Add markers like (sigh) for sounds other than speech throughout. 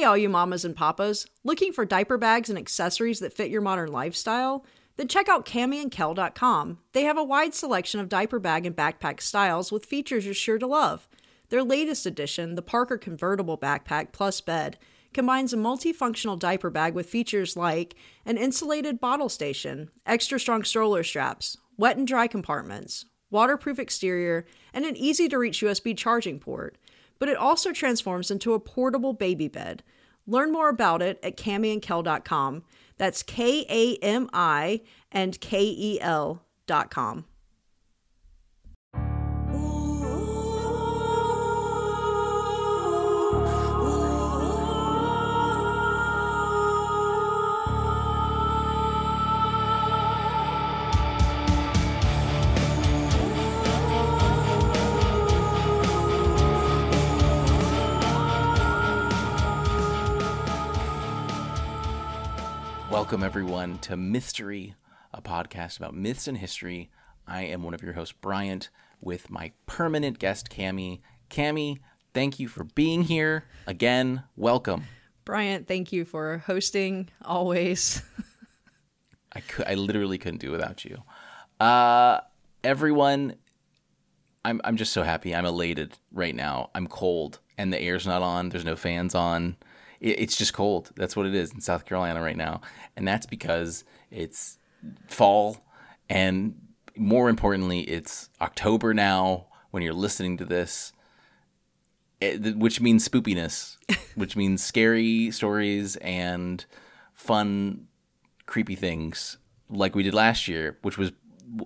Hey, all you mamas and papas, looking for diaper bags and accessories that fit your modern lifestyle? Then check out KamiandKel.com. They have a wide selection of diaper bag and backpack styles with features you're sure to love. Their latest edition, the Parker Convertible Backpack Plus Bed, combines a multifunctional diaper bag with features like an insulated bottle station, extra strong stroller straps, wet and dry compartments, waterproof exterior, and an easy to reach USB charging port but it also transforms into a portable baby bed. Learn more about it at kamiandkel.com. That's K A M I and K E L.com. Welcome, everyone, to Mystery, a podcast about myths and history. I am one of your hosts, Bryant, with my permanent guest, Cami. Cami, thank you for being here again. Welcome. Bryant, thank you for hosting always. (laughs) I could, I literally couldn't do without you. Uh, everyone, I'm, I'm just so happy. I'm elated right now. I'm cold, and the air's not on. There's no fans on it's just cold. That's what it is in South Carolina right now, and that's because it's fall, and more importantly, it's October now. When you're listening to this, eh, it, which means spoopiness, (laughs) which means scary stories and fun, creepy things like we did last year, which was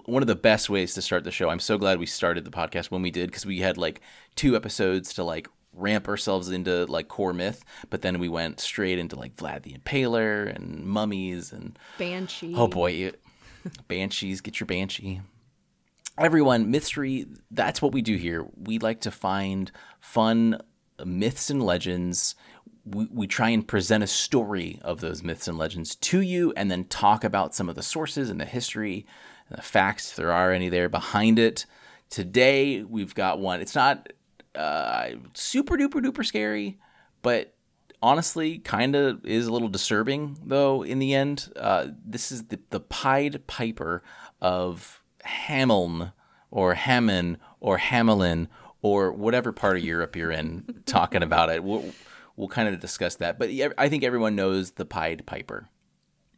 one of the best ways to start the show. I'm so glad we started the podcast when we did because we had like two episodes to like ramp ourselves into like core myth, but then we went straight into like Vlad the Impaler and mummies and Banshee. Oh boy, banshees, get your banshee. Everyone, mystery, that's what we do here. We like to find fun myths and legends. We, we try and present a story of those myths and legends to you and then talk about some of the sources and the history and the facts, if there are any there behind it. Today, we've got one. It's not uh, super duper duper scary, but honestly, kind of is a little disturbing though. In the end, uh, this is the the Pied Piper of Hameln or Hammon or Hamelin or whatever part of Europe you're in. (laughs) talking about it, we'll, we'll kind of discuss that. But I think everyone knows the Pied Piper.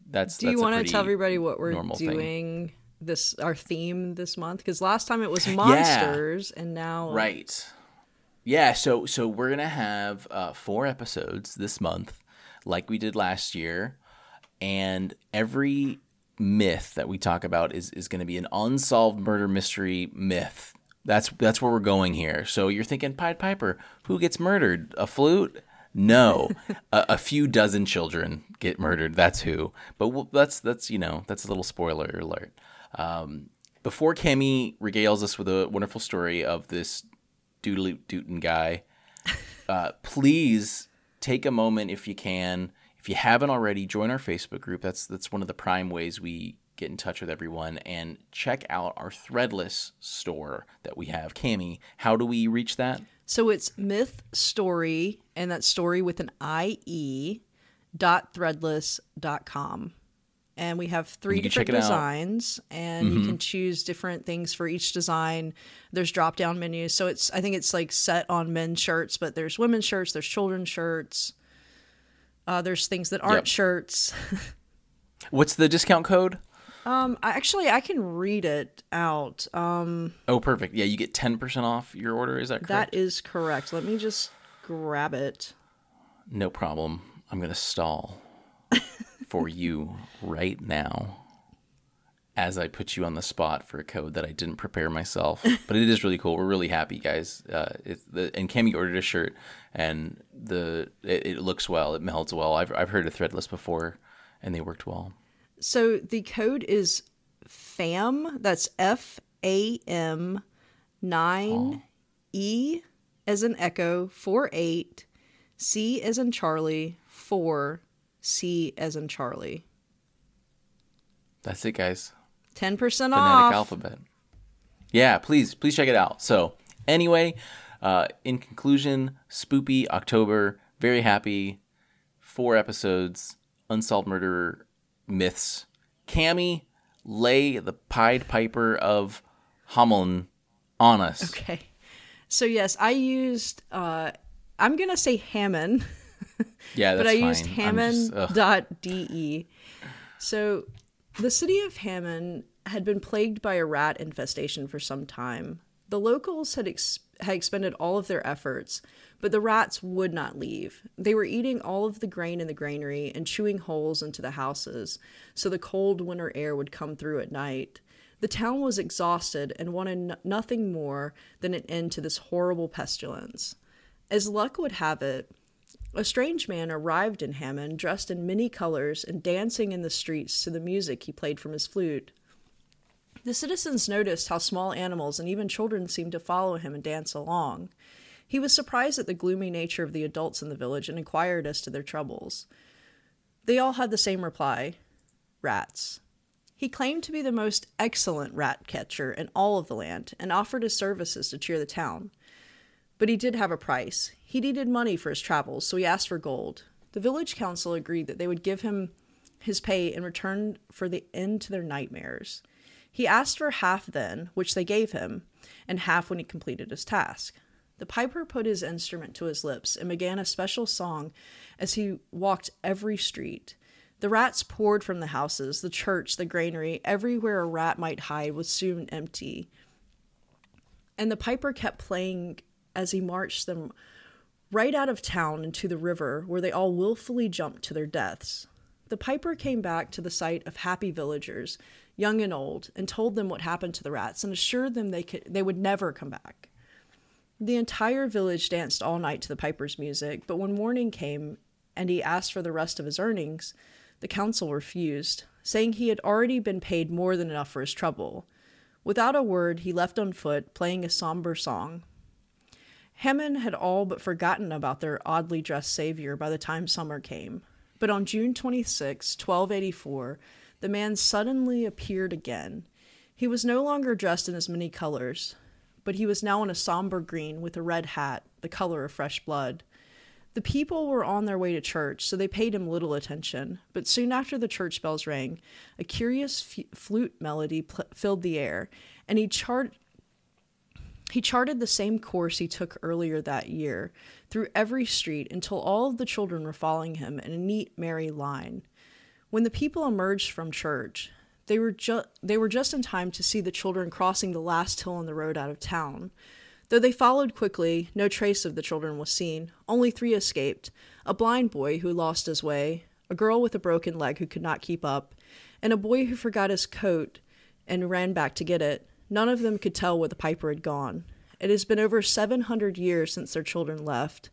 That's. Do you want to tell everybody what we're doing? Thing. This our theme this month because last time it was (laughs) monsters yeah. and now right yeah, so so we're gonna have uh, four episodes this month, like we did last year, and every myth that we talk about is is going to be an unsolved murder mystery myth. That's that's where we're going here. So you're thinking Pied Piper, who gets murdered? A flute? No, (laughs) a, a, few dozen children get murdered. That's who. But we'll, that's that's you know that's a little spoiler alert. Um, before Cami regales us with a wonderful story of this doodly dootin guy, (laughs) uh, please take a moment if you can. If you haven't already, join our Facebook group. That's that's one of the prime ways we get in touch with everyone and check out our threadless store that we have. Cami, how do we reach that? So it's myth story, and that's story with an I-E dot threadless dot com and we have three different designs and mm-hmm. you can choose different things for each design. There's drop down menus so it's i think it's like set on men's shirts but there's women's shirts there's children's shirts uh, there's things that aren't yep. shirts. (laughs) What's the discount code? Um actually i can read it out um oh perfect. Yeah you get 10% off your order is that correct? that is correct. Let me just grab it. No problem. I'm gonna stall (laughs) for you right now as I put you on the spot for a code that I didn't prepare myself. But it is really cool. We're really happy, guys. Uh, the, and Cami ordered a shirt, and the it, it, looks well. It melds well. I've I've heard of Threadless before, and they worked well. So the code is FAM. That's F A M nine E as in Echo four eight C as in Charlie four C as in Charlie. That's it, guys. 10% Phonetic off. alphabet. Yeah, please, please check it out. So, anyway, uh, in conclusion, spoopy October. Very happy. four episodes, Unsolved Murder Myths. Cami, lay the Pied Piper of Hamelin on us. Okay. So yes, I used uh I'm going to say Hammond. (laughs) (laughs) Yeah, that's but I fine. used Hammond.de. So the city of Hammond had been plagued by a rat infestation for some time. The locals had, ex- had expended all of their efforts, but the rats would not leave. They were eating all of the grain in the granary and chewing holes into the houses, so the cold winter air would come through at night. The town was exhausted and wanted n- nothing more than an end to this horrible pestilence. As luck would have it, a strange man arrived in Hammond dressed in many colors and dancing in the streets to the music he played from his flute. The citizens noticed how small animals and even children seemed to follow him and dance along. He was surprised at the gloomy nature of the adults in the village and inquired as to their troubles. They all had the same reply rats. He claimed to be the most excellent rat catcher in all of the land and offered his services to cheer the town. But he did have a price. He needed money for his travels, so he asked for gold. The village council agreed that they would give him his pay in return for the end to their nightmares. He asked for half then, which they gave him, and half when he completed his task. The piper put his instrument to his lips and began a special song as he walked every street. The rats poured from the houses, the church, the granary, everywhere a rat might hide was soon empty. And the piper kept playing as he marched them right out of town into the river, where they all willfully jumped to their deaths. The piper came back to the sight of happy villagers, young and old, and told them what happened to the rats and assured them they could they would never come back. The entire village danced all night to the piper's music, but when morning came and he asked for the rest of his earnings, the council refused, saying he had already been paid more than enough for his trouble. Without a word, he left on foot, playing a somber song. Hammond had all but forgotten about their oddly dressed savior by the time summer came. But on June 26, 1284, the man suddenly appeared again. He was no longer dressed in as many colors, but he was now in a somber green with a red hat, the color of fresh blood. The people were on their way to church, so they paid him little attention. But soon after the church bells rang, a curious f- flute melody pl- filled the air, and he chart- he charted the same course he took earlier that year, through every street until all of the children were following him in a neat, merry line. When the people emerged from church, they were, ju- they were just in time to see the children crossing the last hill on the road out of town. Though they followed quickly, no trace of the children was seen. Only three escaped a blind boy who lost his way, a girl with a broken leg who could not keep up, and a boy who forgot his coat and ran back to get it. None of them could tell where the piper had gone. It has been over 700 years since their children left,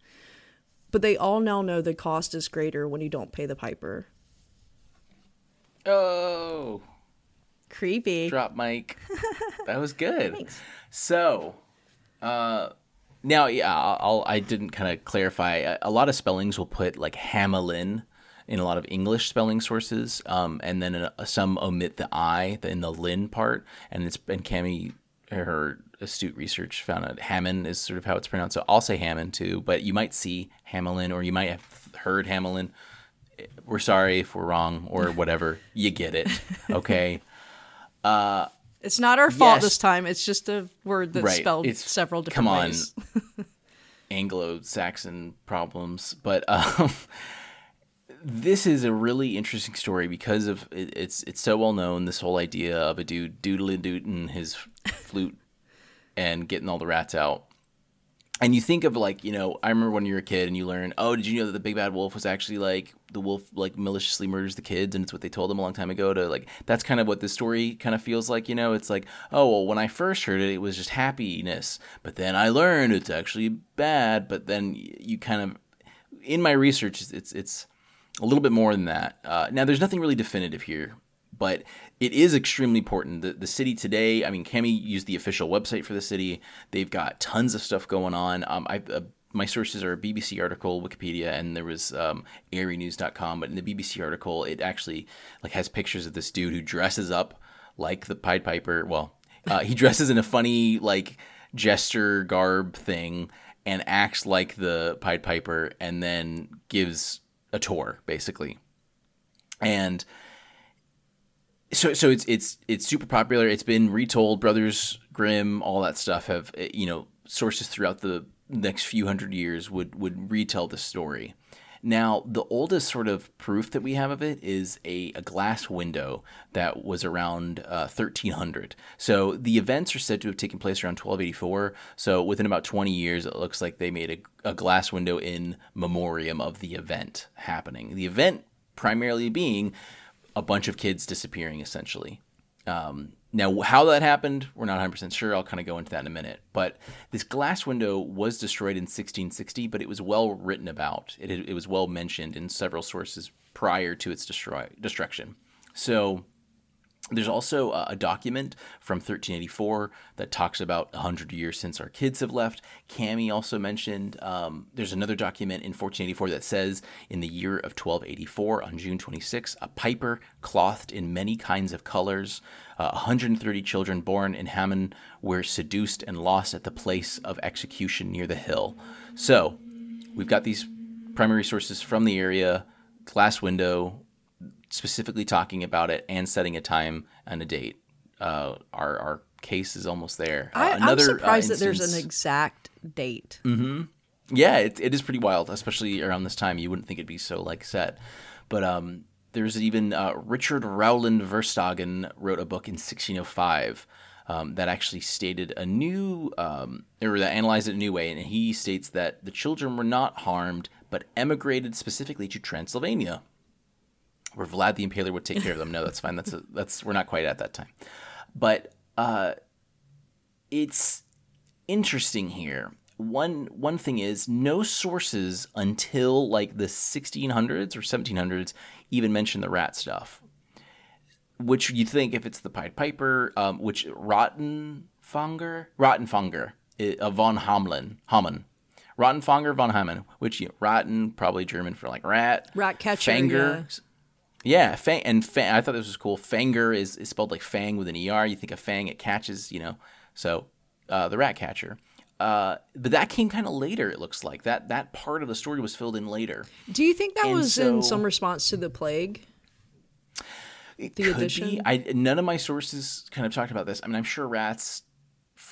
but they all now know the cost is greater when you don't pay the piper. Oh, Creepy. drop mic. (laughs) that was good. Thanks. So, uh, now yeah, I'll, I didn't kind of clarify. A lot of spellings will put like Hamelin in a lot of English spelling sources, um, and then uh, some omit the I in the Lin part, and it's and Cami her astute research found out Hammond is sort of how it's pronounced. So I'll say Hammond too, but you might see Hamelin or you might have heard Hamelin. We're sorry if we're wrong or whatever. (laughs) you get it, okay? (laughs) It's not our fault Yes. this time. It's just a word that's Right. spelled It's- several different come on. ways. (laughs) Anglo-Saxon problems, but um, this is a really interesting story because of it, it's it's so well known. This whole idea of a dude doodling dooting his flute (laughs) and getting all the rats out. And you think of like you know, I remember when you were a kid and you learn, oh, did you know that the big bad wolf was actually like the wolf like maliciously murders the kids and it's what they told him a long time ago to like that's kind of what this story kind of feels like you know it's like oh well when i first heard it it was just happiness but then i learned it's actually bad but then you kind of in my research it's it's, it's a little bit more than that uh, now there's nothing really definitive here but it is extremely important. The, the city today, I mean, Cami used the official website for the city. They've got tons of stuff going on. Um, I, uh, my sources are a BBC article, Wikipedia, and there was um, airynews.com. But in the BBC article, it actually like has pictures of this dude who dresses up like the Pied Piper. Well, uh, he (laughs) dresses in a funny like gesture garb thing and acts like the Pied Piper, and then gives a tour basically, and so so it's it's it's super popular. It's been retold. Brothers Grimm, all that stuff have eh, you know sources throughout the next few hundred years would would retell the story. Now, the oldest sort of proof that we have of it is a, a glass window that was around uh, 1300. So the events are said to have taken place around 1284. So within about 20 years, it looks like they made a, a glass window in memoriam of the event happening. The event primarily being a bunch of kids disappearing, essentially. Um, now, how that happened, we're not 100% sure. I'll kind of go into that in a minute. But this glass window was destroyed in 1660, but it was well written about. It, it was well mentioned in several sources prior to its destroy, destruction. So there's also a document from 1384 that talks about 100 years since our kids have left. Cami also mentioned um, there's another document in 1484 that says in the year of 1284, on June 26, a piper clothed in many kinds of colors, uh, 130 children born in Hammon were seduced and lost at the place of execution near the hill. So we've got these primary sources from the area, glass window, specifically talking about it and setting a time and a date. Uh, our our case is almost there. Uh, I, am another, surprised that there's an exact date. Mm-hmm. Yeah, it, it is pretty wild, especially around this time. You wouldn't think it'd be so like set, but um, there's even uh, Richard Rowland Verstegan wrote a book in 1605 um, that actually stated a new, um, or that analyzed it a new way, and he states that the children were not harmed, but emigrated specifically to Transylvania where Vlad the Impaler would take care of them. No, that's fine. That's a, that's we're not quite at that time, but uh, it's interesting here. One one thing is no sources until like the 1600s or 1700s even mention the rat stuff, which you think if it's the Pied Piper, um, which Rottenfanger, Rottenfanger, uh, von Hamlin, Hamann, Rottenfanger von Hamann, which you know, Rotten probably German for like rat, rat catcher, Fanger. Yeah yeah, fang and fang. I thought this was cool. Fanger is, is spelled like fang with an er. You think of fang, it catches, you know. So uh, the rat catcher. Uh, but that came kind of later. It looks like that that part of the story was filled in later. Do you think that and was so, in some response to the plague? It the could addition? be. I none of my sources kind of talked about this. I mean, I'm sure rats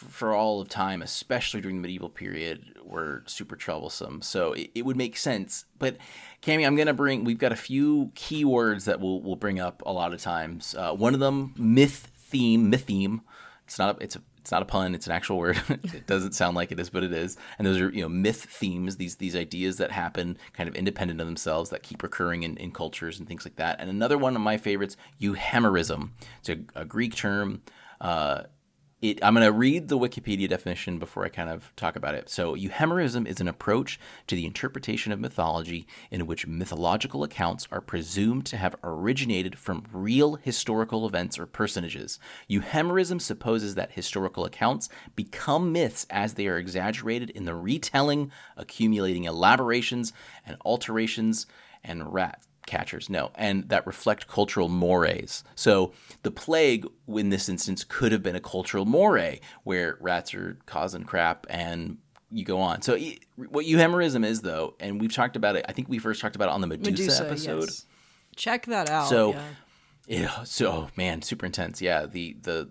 for all of time, especially during the medieval period, were super troublesome. So it, it would make sense. But Cami, I'm gonna bring. We've got a few keywords that we'll we'll bring up a lot of times. Uh, one of them, myth theme, myth theme. It's not. A, it's a. It's not a pun. It's an actual word. (laughs) it doesn't sound like it is, but it is. And those are you know myth themes. These these ideas that happen kind of independent of themselves that keep recurring in, in cultures and things like that. And another one of my favorites, euhemerism. It's a, a Greek term. Uh, it, I'm going to read the Wikipedia definition before I kind of talk about it. So, euhemerism is an approach to the interpretation of mythology in which mythological accounts are presumed to have originated from real historical events or personages. Euhemerism supposes that historical accounts become myths as they are exaggerated in the retelling, accumulating elaborations and alterations and rat catchers no and that reflect cultural mores so the plague in this instance could have been a cultural moray where rats are causing crap and you go on so what euhemerism is though and we've talked about it i think we first talked about it on the medusa, medusa episode yes. check that out so yeah. so oh, man super intense yeah the the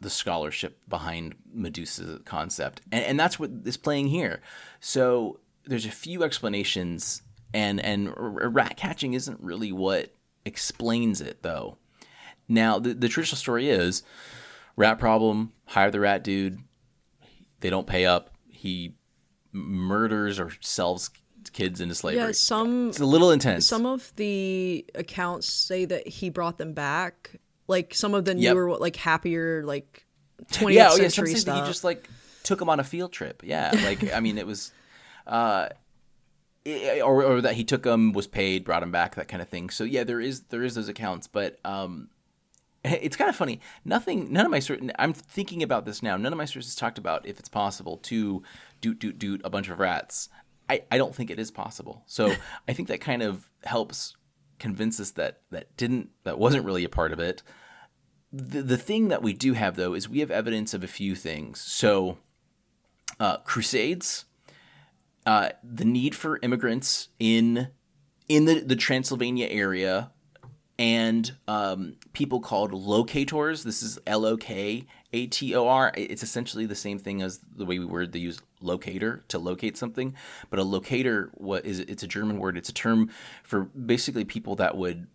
the scholarship behind medusa concept and, and that's what is playing here so there's a few explanations and and rat catching isn't really what explains it though. Now the, the traditional story is rat problem, hire the rat dude. They don't pay up. He murders or sells kids into slavery. Yeah, some it's a little intense. Some of the accounts say that he brought them back. Like some of the newer, yep. like happier, like 20th (laughs) yeah, oh, yeah, century stuff. He just like took them on a field trip. Yeah, like I mean, it was. Uh, or, or that he took them, was paid, brought them back, that kind of thing. So yeah, there is there is those accounts, but um, (laughs) it's kind of funny. Nothing, none of my certain. I'm thinking about this now. None of my sources talked about if it's possible to doot doot doot a bunch of rats. I, I don't think it is possible. So (laughs) I think that kind of helps convince us that that didn't that wasn't really a part of it. The the thing that we do have though is we have evidence of a few things. So uh, crusades uh, the need for immigrants in in the the Transylvania area, and um, people called locators. This is L O K A T O R. It's essentially the same thing as the way we word they use locator to locate something. But a locator, what is it's a German word. It's a term for basically people that would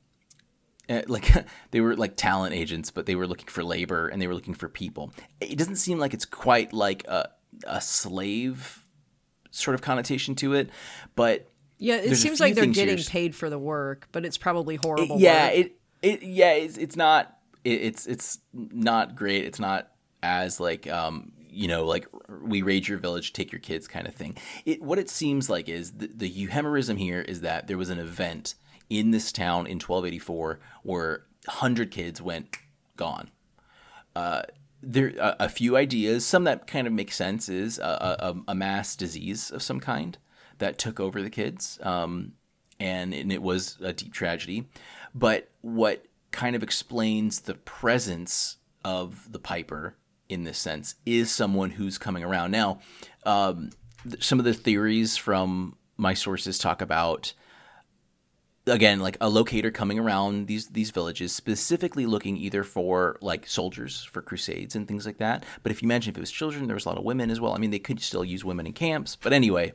uh, like (laughs) they were like talent agents, but they were looking for labor and they were looking for people. It doesn't seem like it's quite like a, a slave sort of connotation to it, but yeah, it seems like they're things here. getting paid for the work, but it's probably horrible. yeah, work. it it yeah, it's it's not it, it's it's not great. It's not as like um you know like we raid your village, take your kids kind of thing. It what it seems like is the, the euhemerism here is that there was an event in this town in 1284 where 100 kids went gone. Uh, there a, a few ideas. Some that kind of make sense is a, a, a mass disease of some kind that took over the kids, um, and, and it was a deep tragedy. But what kind of explains the presence of the Piper in this sense is someone who's coming around now. Um, th- some of the theories from my sources talk about again like a locator coming around these these villages specifically looking either for like soldiers for crusades and things like that. But if you imagine if it was children there was a lot of women as well. I mean they could still use women in camps but anyway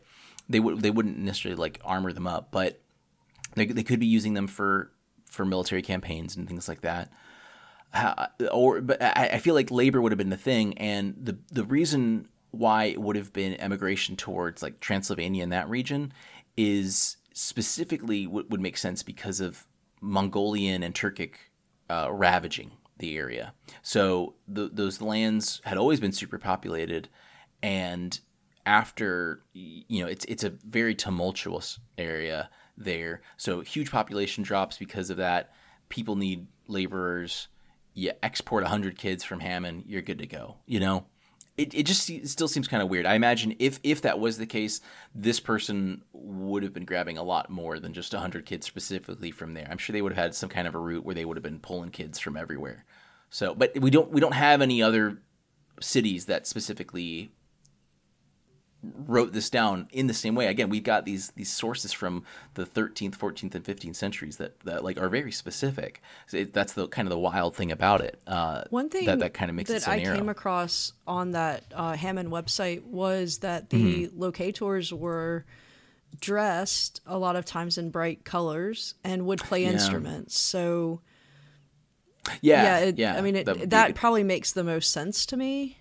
they would they wouldn't necessarily like armor them up but they, they could be using them for for military campaigns and things like that. How- or but I, I feel like labor would have been the thing and the the reason why it would have been emigration towards like Transylvania in that region is specifically would, would make sense because of Mongolian and Turkic uh, ravaging the area. So those lands had always been superpopulated, and after you know it's it's a very tumultuous area there. So huge population drops because of that. People need laborers. You export 100 kids from Hammond, you're good to go. You know, it, it just se- still seems kind of weird. I imagine if if that was the case, this person would have been grabbing a lot more than just 100 kids specifically from there. I'm sure they would have had some kind of a route where they would have been pulling kids from everywhere. So, but we don't we don't have any other cities that specifically wrote this down in the same way. Again, we've got these these sources from the 13th, 14th, and 15th centuries that, that like are very specific. So it, that's the kind of the wild thing about it. Uh, One thing that, that kind of makes it that so I narrow. came across on that uh, Hammond website was that the Mm-hmm. locators were dressed a lot of times in bright colors and would play instruments. So yeah, yeah, yeah, I mean it, that that probably makes the most sense to me,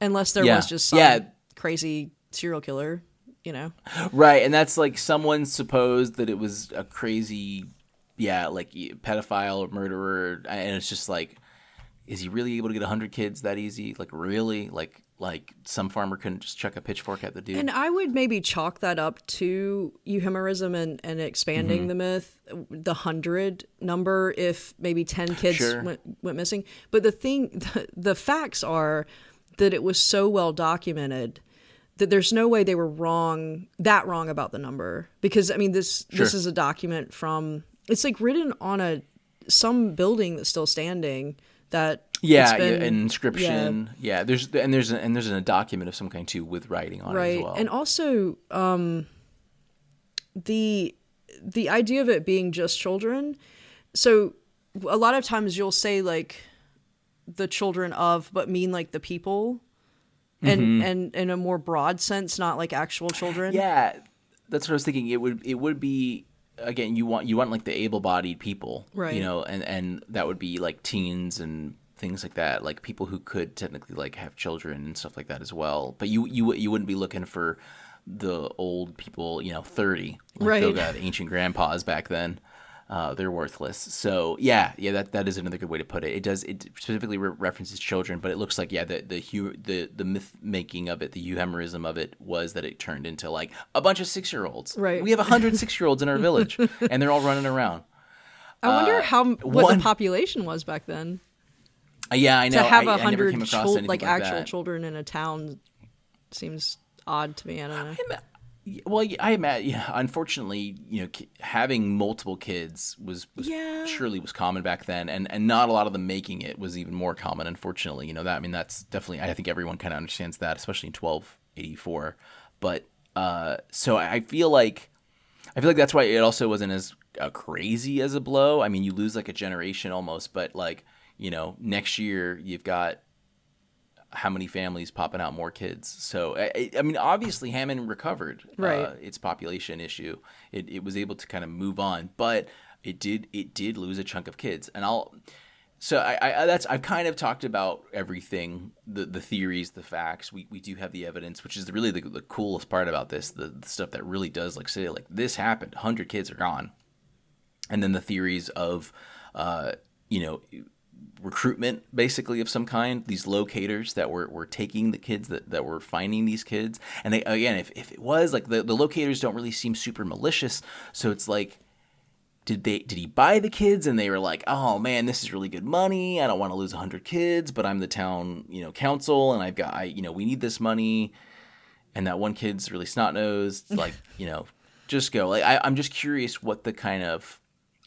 unless there Yeah. was just some Yeah. crazy serial killer, you know. Right, and that's like someone supposed that it was a crazy, yeah, like pedophile or murderer, and it's just like, is he really able to get hundred kids that easy? Like really? Like like some farmer couldn't just chuck a pitchfork at the dude? And I would maybe chalk that up to euhemerism and, and expanding Mm-hmm. the myth, the hundred number, if maybe 10 kids Sure. went, went missing. But the thing, (laughs) the, the facts are that it was so well documented that there's no way they were wrong, that wrong about the number. Because, I mean, this, this is a document from, it's like written on a, some building that's still standing that yeah, it's yeah, an inscription. Yeah. there's and there's a, and there's a document of some kind too with writing on it right as well. and also um the the idea of it being just children so a lot of times you'll say like the children of but mean like the people and and in a more broad sense not like actual children Mm-hmm. Yeah, that's what I was thinking. It would it would be again. You want you want like the able-bodied people, Right. You know, and and that would be like teens and things like that, like people who could technically like have children and stuff like that as well. But you you you wouldn't be looking for the old people, you know, thirty, like Right. Those got ancient grandpas back then. Uh, they're worthless. So yeah, yeah, that, that is another good way to put it. It does it specifically re- references children, but it looks like yeah, the the hu- the the myth making of it, the euhemerism of it was that it turned into like a bunch of six year olds. Right. We have a hundred six year olds in our village, (laughs) and they're all running around. i wonder how what Uh, one- the population was back then Uh, yeah, I know. to have a hundred came across chil- anything like like actual that. children in a town seems odd to me i don't know Well, I imagine. Yeah, unfortunately, you know, having multiple kids was, was Yeah. surely was common back then, and and not a lot of them making it was even more common. Unfortunately, you know that. I mean, that's definitely. I think everyone kind of understands that, especially in twelve eighty four. But uh, so I I feel like I feel like that's why it also wasn't as uh, crazy as a blow. I mean, you lose like a generation almost, but like you know, next year you've got how many families popping out more kids. So I, I mean, obviously Hammond recovered right. uh, its population issue. It, it was able to kind of move on, but it did it did lose a chunk of kids. And I'll so I, I that's I've kind of talked about everything the the theories, the facts. We we do have the evidence, which is really the, the coolest part about this. The, the stuff that really does like say like this happened. Hundred kids are gone, and then the theories of, uh, you know recruitment basically of some kind these locators that were, were taking the kids that, that were finding these kids. And they again if, if it was like the, the locators don't really seem super malicious. So it's like did they did he buy the kids? And they were like oh man this is really good money. I don't want to lose 100 kids but i'm the town you know council and i've got i you know we need this money. And that one kid's really snot nosed like you know just go. Like I, i'm just curious what the kind of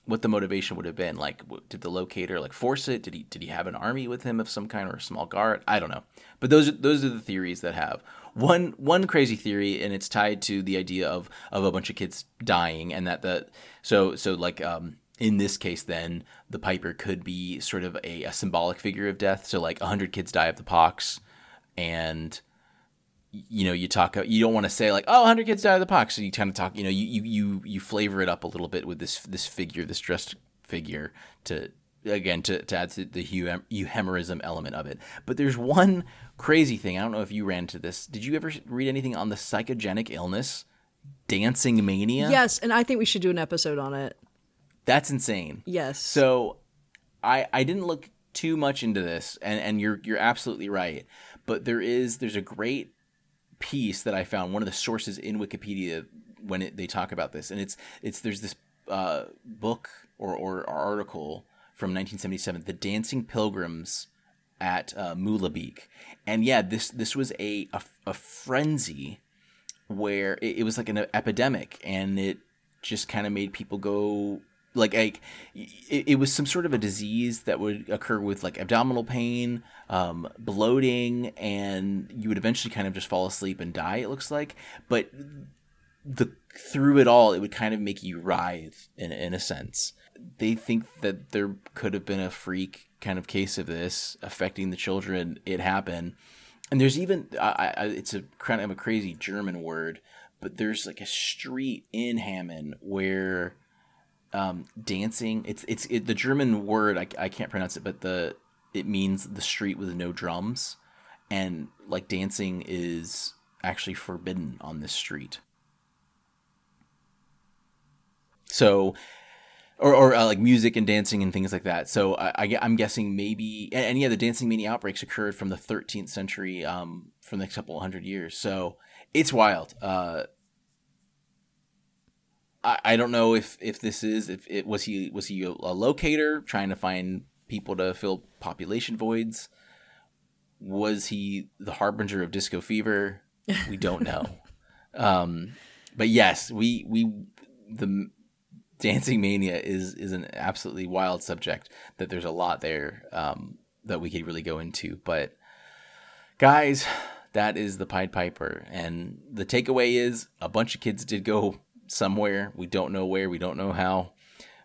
what the motivation would have been. Like, did the locator like force it? Did he did he have an army with him of some kind or a small guard? I don't know. But those are, those are the theories that have one one crazy theory, and it's tied to the idea of of a bunch of kids dying, and that the so so like um in this case then the piper could be sort of a, a symbolic figure of death. So like hundred kids die of the pox, and you know, you talk, you don't want to say like, oh, 100 kids died of the pox. So you kind of talk, you know, you, you, you, you flavor it up a little bit with this, this figure, this dressed figure to, again, to, to add to the euhemerism element of it. But there's one crazy thing. I don't know if you ran into this. Did you ever read anything on the psychogenic illness, dancing mania? Yes. And I think we should do an episode on it. That's insane. Yes. So I, I didn't look too much into this and, and you're, you're absolutely right. But there is, there's a great piece that I found, one of the sources in Wikipedia when it, they talk about this, and it's it's there's this uh, book or, or article from 1977, "The Dancing Pilgrims at uh, Moulabik," and yeah, this this was a a, a frenzy where it, it was like an epidemic, and it just kind of made people go like like it, it, was some sort of a disease that would occur with like abdominal pain um, bloating and you would eventually kind of just fall asleep and die it looks like. But the through it all it would kind of make you writhe in, in a sense. They think that there could have been a freak kind of case of this affecting the children. It happened. And there's even I, I, it's a kind of a crazy german word but there's like a street in hammond where um, dancing. It's it's it, the German word. I, I can't pronounce it, but the it means the street with no drums, and like dancing is actually forbidden on this street. So, or, or uh, like music and dancing and things like that. So I, I am guessing maybe and, and, yeah, the dancing mania outbreaks occurred from the 13th century, um, from the next couple hundred years. So it's wild. Uh, I, I don't know if if this is if it was he was he a, a locator trying to find people to fill population voids. Was he the harbinger of disco fever? We don't (laughs) know. um, but yes, we we the dancing mania is is an absolutely wild subject that there's a lot there um, that we could really go into. But guys, that is the Pied Piper, and the takeaway is a bunch of kids did go somewhere. We don't know where, we don't know how,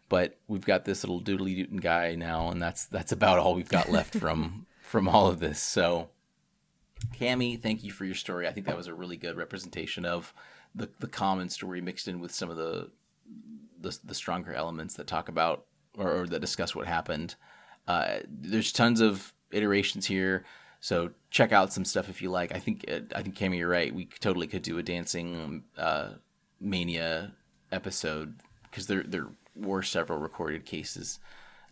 but we've got this little doodly dootin guy now, and that's that's about all we've got (laughs) left from from all of this. So, Cami, thank you for your story. I think that was a really good representation of the the common story mixed in with some of the the, the stronger elements that talk about or, or that discuss what happened. Uh, there's tons of iterations here. So check out some stuff if you like. I think I think Cami, you're right. We totally could do a dancing uh, Mania episode because there there were several recorded cases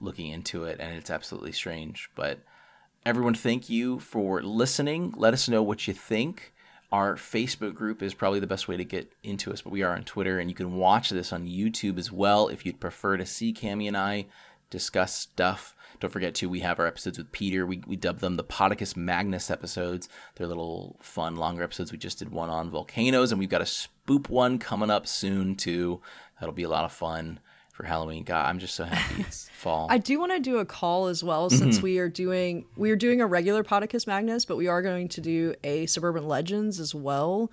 looking into it, and it's absolutely strange. But everyone, thank you for listening. Let us know what you think. Our Facebook group is probably the best way to get into us, but we are on Twitter, and you can watch this on YouTube as well if you'd prefer to see Cami and I discuss stuff. Don't forget too, we have our episodes with Peter. We we dub them the Podicus Magnus episodes. They're little fun longer episodes. We just did one on volcanoes, and we've got a spoop one coming up soon too. That'll be a lot of fun for Halloween. God, I'm just so happy (laughs) it's fall. I do want to do a call as well since mm-hmm. we are doing we are doing a regular Podicus Magnus, but we are going to do a Suburban Legends as well,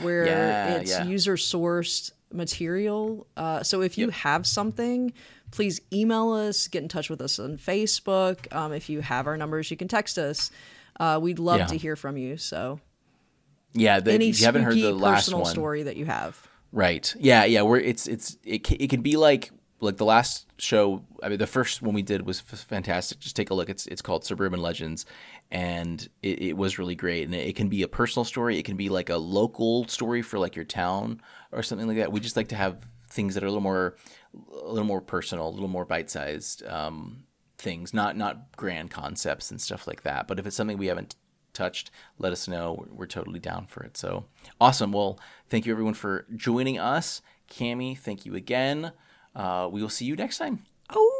where yeah, it's yeah. user sourced material. Uh, so if you Yep. have something, please email us, get in touch with us on Facebook. Um, if you have our numbers, you can text us. Uh, we'd love Yeah. to hear from you. So Yeah, the, any if you haven't heard the last personal one, story that you have. Right. Yeah, yeah. We're it's it's it it can be like like the last show. I mean, the first one we did was f- fantastic. Just take a look. It's it's called Suburban Legends, and it, it was really great. And it, it can be a personal story. It can be like a local story for like your town or something like that. We just like to have things that are a little more a little more personal, a little more bite sized. Um, things not not grand concepts and stuff like that but if it's something we haven't touched, let us know. We're, totally down for it. So awesome. Well, thank you everyone for joining us. Cami, thank you again. Uh, we will see you next time. Oh.